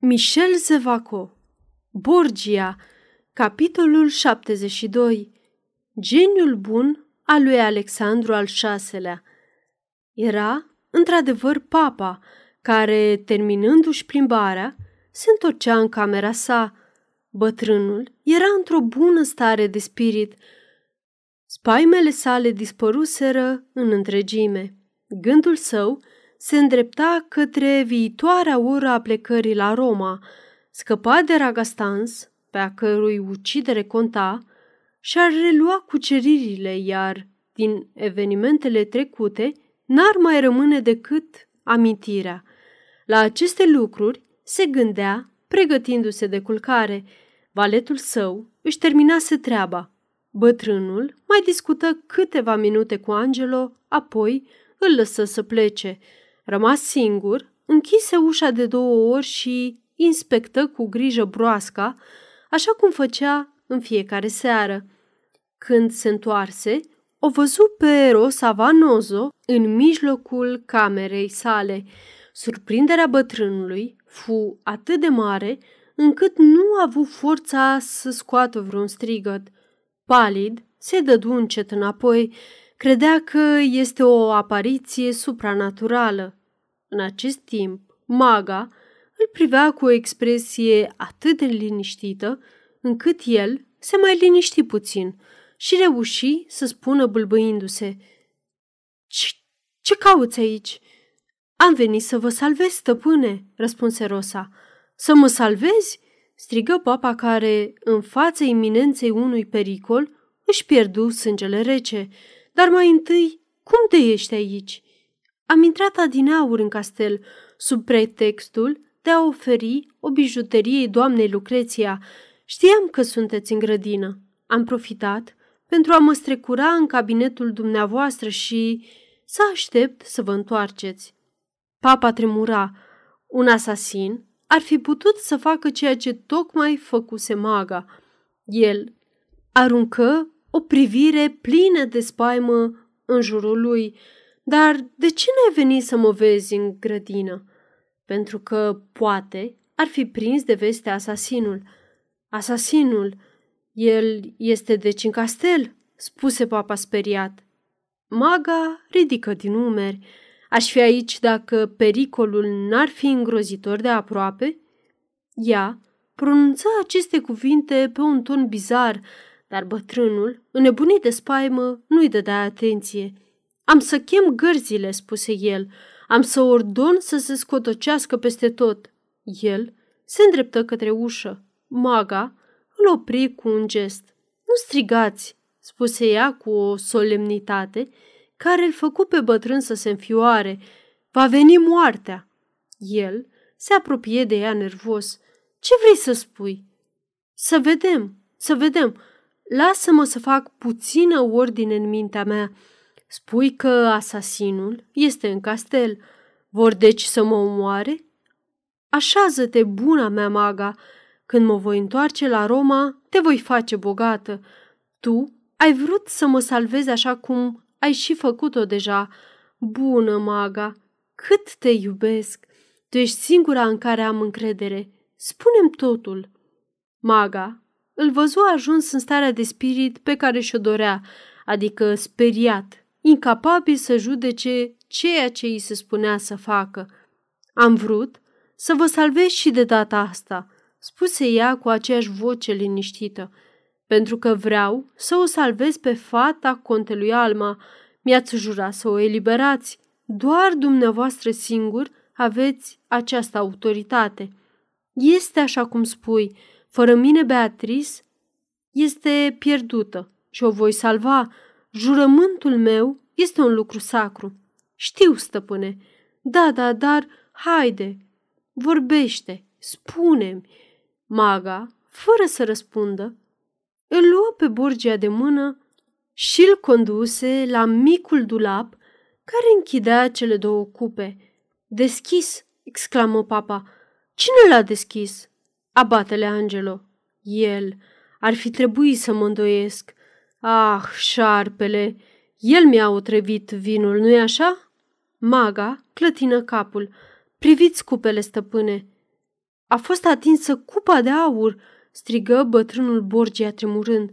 Michel Zevaco Borgia Capitolul 72 Geniul bun al lui Alexandru al VI-lea Era, într-adevăr, papa, care, terminându-și plimbarea, se întorcea în camera sa. Bătrânul era într-o bună stare de spirit. Spaimele sale dispăruseră în întregime. Gândul său se îndrepta către viitoarea oră a plecării la Roma, scăpa de Ragastans, pe a cărui ucidere conta, și-ar relua cuceririle, iar din evenimentele trecute n-ar mai rămâne decât amintirea. La aceste lucruri se gândea, pregătindu-se de culcare. Valetul său își terminase treaba. Bătrânul mai discută câteva minute cu Angelo, apoi îl lăsă să plece – Rămas singur, închise ușa de două ori și inspectă cu grijă broasca, așa cum făcea în fiecare seară. Când se întoarse, o văzu pe Rosa Vanozo în mijlocul camerei sale. Surprinderea bătrânului fu atât de mare încât nu a avut forța să scoată vreun strigăt. Palid, se dădu încet înapoi, credea că este o apariție supranaturală. În acest timp, maga îl privea cu o expresie atât de liniștită, încât el se mai liniști puțin și reuși să spună bâlbâindu-se Ce, ce cauți aici?" Am venit să vă salvez, stăpâne," răspunse Rosa. Să mă salvezi?" strigă papa care, în fața iminenței unui pericol, își pierdu sângele rece. Dar mai întâi, cum de ești aici?" Am intrat adineauri în castel sub pretextul de a oferi o bijuterie doamnei Lucreția. Știam că sunteți în grădină. Am profitat pentru a mă strecura în cabinetul dumneavoastră și să aștept să vă întoarceți. Papa tremura. Un asasin ar fi putut să facă ceea ce tocmai făcuse maga. El aruncă o privire plină de spaimă în jurul lui, dar de ce n-ai venit să mă vezi în grădină? Pentru că, poate, ar fi prins de veste asasinul. Asasinul? El este deci în castel? spuse papa speriat. Maga ridică din umeri. Aș fi aici dacă pericolul n-ar fi îngrozitor de aproape? Ea pronunța aceste cuvinte pe un ton bizar, dar bătrânul, înnebunit de spaimă, nu-i dădea atenție – am să chem gărzile, spuse el. Am să ordon să se scotocească peste tot. El se îndreptă către ușă. Maga îl opri cu un gest. Nu strigați, spuse ea cu o solemnitate care îl făcu pe bătrân să se înfioare. Va veni moartea. El se apropie de ea nervos. Ce vrei să spui? Să vedem, să vedem. Lasă-mă să fac puțină ordine în mintea mea. Spui că asasinul este în castel. Vor deci să mă omoare? Așează-te, buna mea maga. Când mă voi întoarce la Roma, te voi face bogată. Tu ai vrut să mă salvezi așa cum ai și făcut-o deja. Bună, maga, cât te iubesc! Tu ești singura în care am încredere. Spunem totul. Maga îl văzu ajuns în starea de spirit pe care și-o dorea, adică speriat, incapabil să judece ceea ce îi se spunea să facă. Am vrut să vă salvez și de data asta, spuse ea cu aceeași voce liniștită, pentru că vreau să o salvez pe fata contelui Alma. Mi-ați jurat să o eliberați. Doar dumneavoastră singur aveți această autoritate. Este așa cum spui, fără mine Beatrice este pierdută și o voi salva, Jurământul meu este un lucru sacru. Știu, stăpâne. Da, da, dar haide, vorbește, spune-mi. Maga, fără să răspundă, îl luă pe Borgia de mână și îl conduse la micul dulap care închidea cele două cupe. Deschis, exclamă papa. Cine l-a deschis? Abatele Angelo. El. Ar fi trebuit să mă îndoiesc. Ah, șarpele! El mi-a otrăvit vinul, nu-i așa? Maga clătină capul. Priviți cupele, stăpâne. A fost atinsă cupa de aur, strigă bătrânul Borgia tremurând.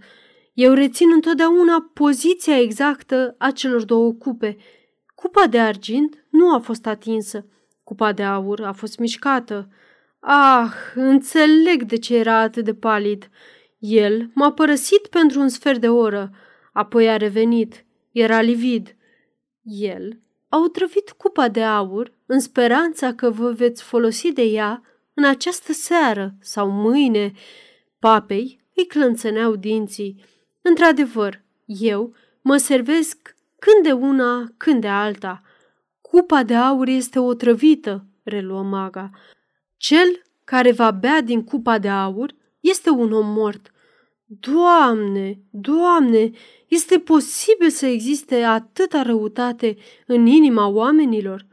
Eu rețin întotdeauna poziția exactă a celor două cupe. Cupa de argint nu a fost atinsă. Cupa de aur a fost mișcată. Ah, înțeleg de ce era atât de palid. El m-a părăsit pentru un sfert de oră, apoi a revenit. Era livid. El a otrăvit cupa de aur în speranța că vă veți folosi de ea în această seară sau mâine. Papei îi clănțăneau dinții. Într-adevăr, eu mă servesc când de una, când de alta. Cupa de aur este otrăvită, reluă maga. Cel care va bea din cupa de aur este un om mort. Doamne, Doamne, este posibil să existe atâta răutate în inima oamenilor?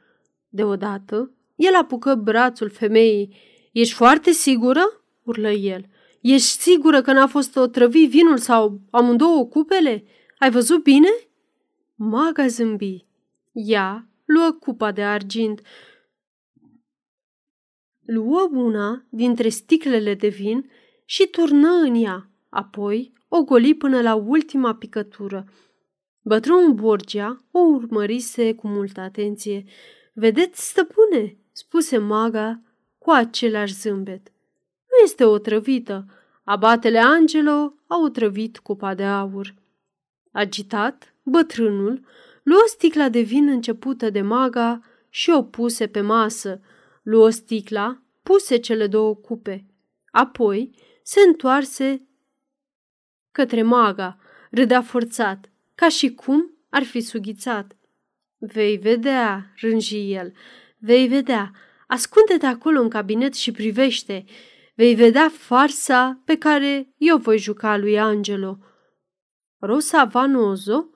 Deodată, el apucă brațul femeii. Ești foarte sigură?" urlă el. Ești sigură că n-a fost otrăvit vinul sau amândouă cupele? Ai văzut bine?" Maga zâmbi. Ea luă cupa de argint. Luă una dintre sticlele de vin și turnă în ea. Apoi o goli până la ultima picătură. Bătrânul Borgia o urmărise cu multă atenție. Vedeți, stăpâne, spuse maga cu același zâmbet. Nu este otrăvită. Abatele Angelo a otrăvit cupa de aur. Agitat, bătrânul luă sticla de vin începută de maga și o puse pe masă. Luă sticla, puse cele două cupe. Apoi se întoarse către maga, râdea forțat, ca și cum ar fi sughițat. Vei vedea, rânji el, vei vedea, ascunde-te acolo în cabinet și privește, vei vedea farsa pe care eu voi juca lui Angelo. Rosa Vanozo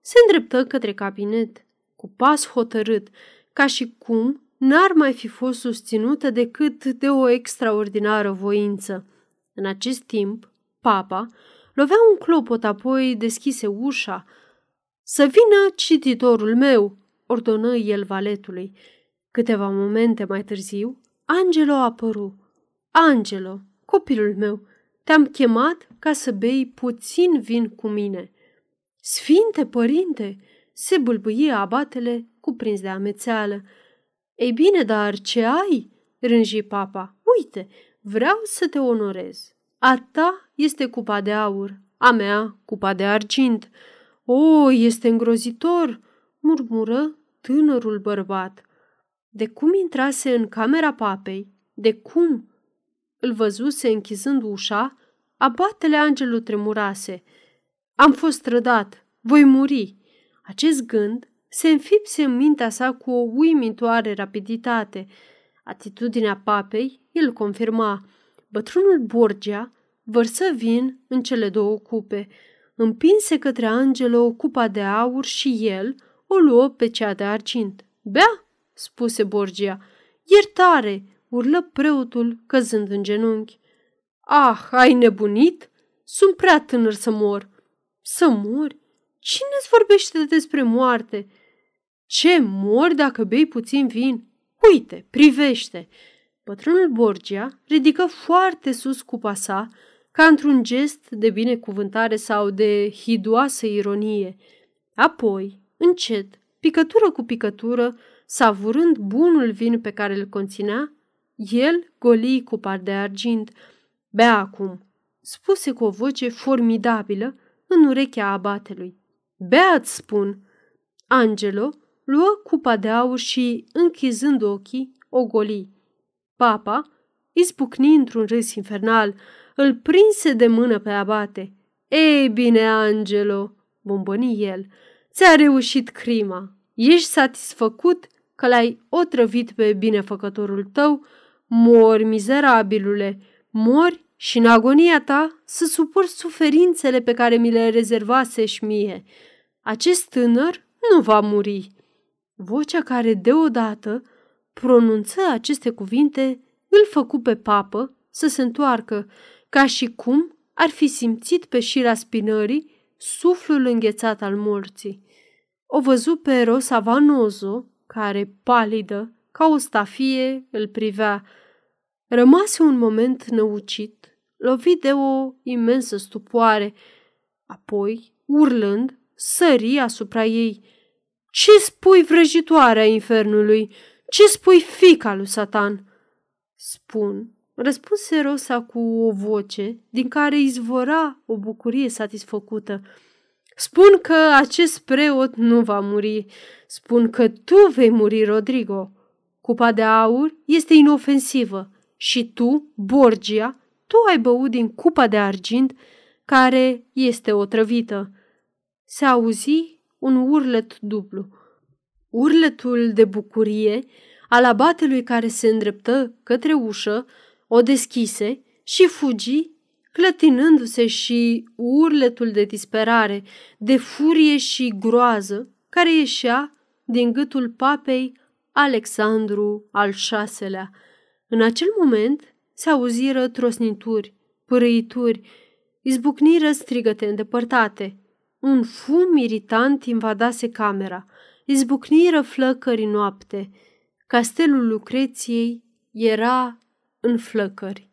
se îndreptă către cabinet, cu pas hotărât, ca și cum n-ar mai fi fost susținută decât de o extraordinară voință. În acest timp, papa lovea un clopot, apoi deschise ușa. Să vină cititorul meu, ordonă el valetului. Câteva momente mai târziu, Angelo a apărut. Angelo, copilul meu, te-am chemat ca să bei puțin vin cu mine. Sfinte părinte, se bâlbâie abatele cuprins de amețeală. Ei bine, dar ce ai? rânji papa. Uite, vreau să te onorez. A ta este cupa de aur, a mea cupa de argint. O, este îngrozitor, murmură tânărul bărbat. De cum intrase în camera papei, de cum îl văzuse închizând ușa, abatele angelul tremurase. Am fost trădat, voi muri. Acest gând se înfipse în mintea sa cu o uimitoare rapiditate. Atitudinea papei îl confirma. Bătrânul Borgia vărsă vin în cele două cupe, împinse către Angelo o cupa de aur și el o luă pe cea de argint. Bea, spuse Borgia. Iertare, urlă preotul căzând în genunchi. Ah, ai nebunit? Sunt prea tânăr să mor. Să mori? Cine-ți vorbește despre moarte? Ce mori dacă bei puțin vin? Uite, privește! Bătrânul Borgia ridică foarte sus cupa sa, ca într-un gest de binecuvântare sau de hidoasă ironie. Apoi, încet, picătură cu picătură, savurând bunul vin pe care îl conținea, el goli cupa de argint. Bea acum, spuse cu o voce formidabilă în urechea abatelui. Bea-ți spun! Angelo luă cupa de aur și, închizând ochii, o goli. Papa izbucni într-un râs infernal, îl prinse de mână pe abate. Ei bine, Angelo, bombăni el, ți-a reușit crima. Ești satisfăcut că l-ai otrăvit pe binefăcătorul tău? Mori, mizerabilule, mori și în agonia ta să suport suferințele pe care mi le rezervase și mie. Acest tânăr nu va muri. Vocea care deodată pronunță aceste cuvinte îl făcu pe papă să se întoarcă, ca și cum ar fi simțit pe șira spinării suflul înghețat al morții. O văzu pe Rosa Vanozo, care, palidă, ca o stafie, îl privea. Rămase un moment năucit, lovit de o imensă stupoare. Apoi, urlând, sări asupra ei. Ce spui, vrăjitoarea infernului? Ce spui, fica lui Satan?" Spun, răspunse Rosa cu o voce din care izvora o bucurie satisfăcută. Spun că acest preot nu va muri. Spun că tu vei muri, Rodrigo. Cupa de aur este inofensivă și tu, Borgia, tu ai băut din cupa de argint care este otrăvită. Se auzi un urlet dublu. Urletul de bucurie al abatelui care se îndreptă către ușă, o deschise și fugi, clătinându-se și urletul de disperare, de furie și groază care ieșea din gâtul papei Alexandru al VI-lea. În acel moment se auziră trosnituri, părăituri, izbucniră strigăte îndepărtate. Un fum iritant invadase camera, izbucniră flăcări noapte. Castelul Lucreției era în flăcări.